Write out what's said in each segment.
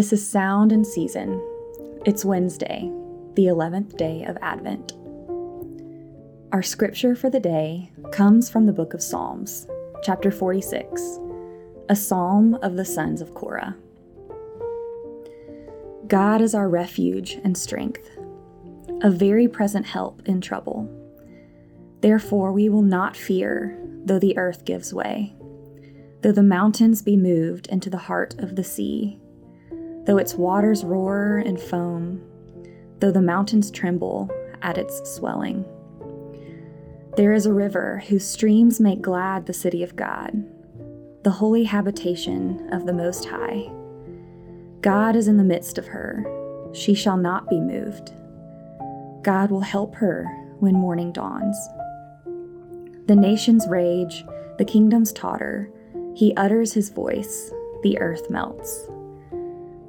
This is Sound and Season. It's Wednesday, the 11th day of Advent. Our scripture for the day comes from the book of Psalms, chapter 46, a psalm of the sons of Korah. God is our refuge and strength, a very present help in trouble. Therefore, we will not fear, though the earth gives way, though the mountains be moved into the heart of the sea though its waters roar and foam, though the mountains tremble at its swelling. There is a river whose streams make glad the city of God, the holy habitation of the Most High. God is in the midst of her, she shall not be moved. God will help her when morning dawns. The nations rage, the kingdoms totter, he utters his voice, the earth melts.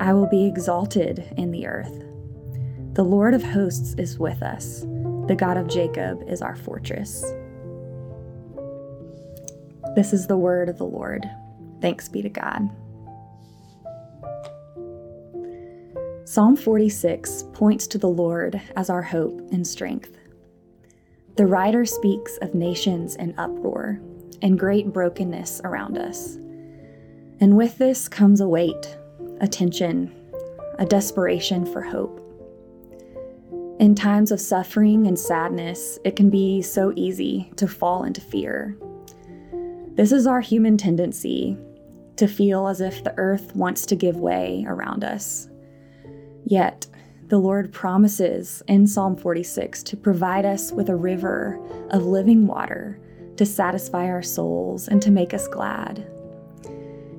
I will be exalted in the earth. The Lord of hosts is with us. The God of Jacob is our fortress. This is the word of the Lord. Thanks be to God. Psalm 46 points to the Lord as our hope and strength. The writer speaks of nations in uproar and great brokenness around us. And with this comes a weight a tension, a desperation for hope. In times of suffering and sadness, it can be so easy to fall into fear. This is our human tendency to feel as if the earth wants to give way around us. Yet, the Lord promises in Psalm 46 to provide us with a river of living water to satisfy our souls and to make us glad.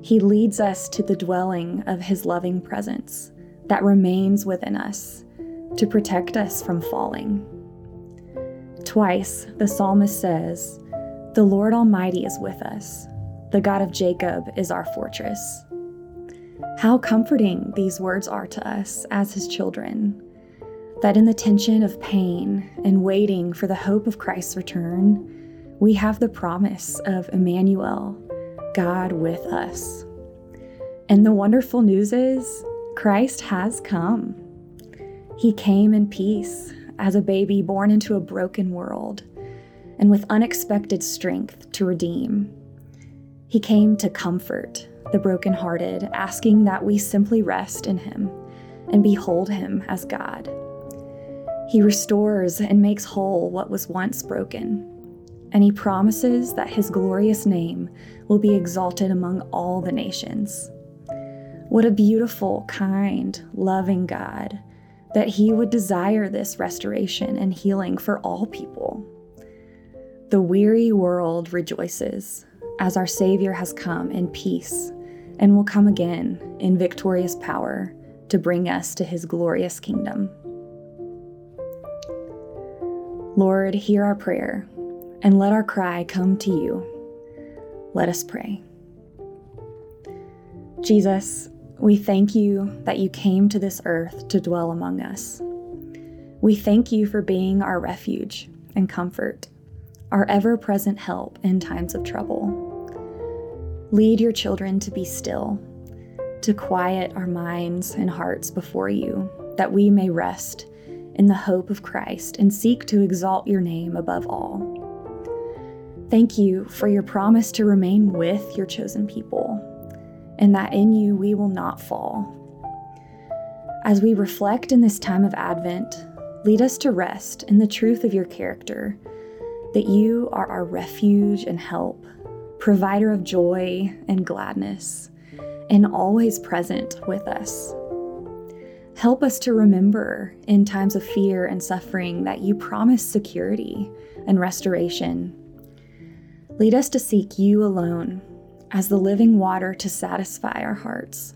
He leads us to the dwelling of His loving presence that remains within us to protect us from falling. Twice, the psalmist says, The Lord Almighty is with us, the God of Jacob is our fortress. How comforting these words are to us as His children, that in the tension of pain and waiting for the hope of Christ's return, we have the promise of Emmanuel, God with us. And the wonderful news is Christ has come. He came in peace as a baby born into a broken world and with unexpected strength to redeem. He came to comfort the brokenhearted, asking that we simply rest in Him and behold Him as God. He restores and makes whole what was once broken and he promises that his glorious name will be exalted among all the nations. What a beautiful, kind, loving God that he would desire this restoration and healing for all people. The weary world rejoices as our Savior has come in peace and will come again in victorious power to bring us to his glorious kingdom. Lord, hear our prayer and let our cry come to you. Let us pray. Jesus, we thank you that you came to this earth to dwell among us. We thank you for being our refuge and comfort, our ever present help in times of trouble. Lead your children to be still, to quiet our minds and hearts before you, that we may rest in the hope of Christ and seek to exalt your name above all. Thank you for your promise to remain with your chosen people, and that in you we will not fall. As we reflect in this time of Advent, lead us to rest in the truth of your character, that you are our refuge and help, provider of joy and gladness, and always present with us. Help us to remember in times of fear and suffering that you promise security and restoration Lead us to seek you alone as the living water to satisfy our hearts.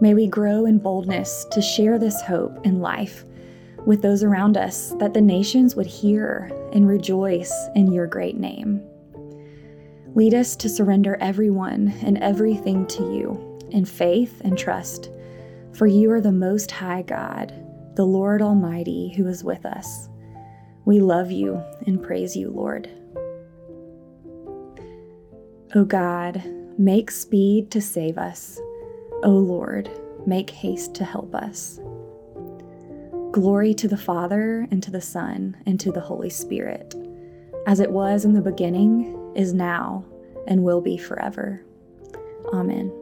May we grow in boldness to share this hope in life with those around us, that the nations would hear and rejoice in your great name. Lead us to surrender everyone and everything to you in faith and trust, for you are the Most High God, the Lord Almighty, who is with us. We love you and praise you, Lord. O God, make speed to save us. O Lord, make haste to help us. Glory to the Father, and to the Son, and to the Holy Spirit, as it was in the beginning, is now, and will be forever. Amen.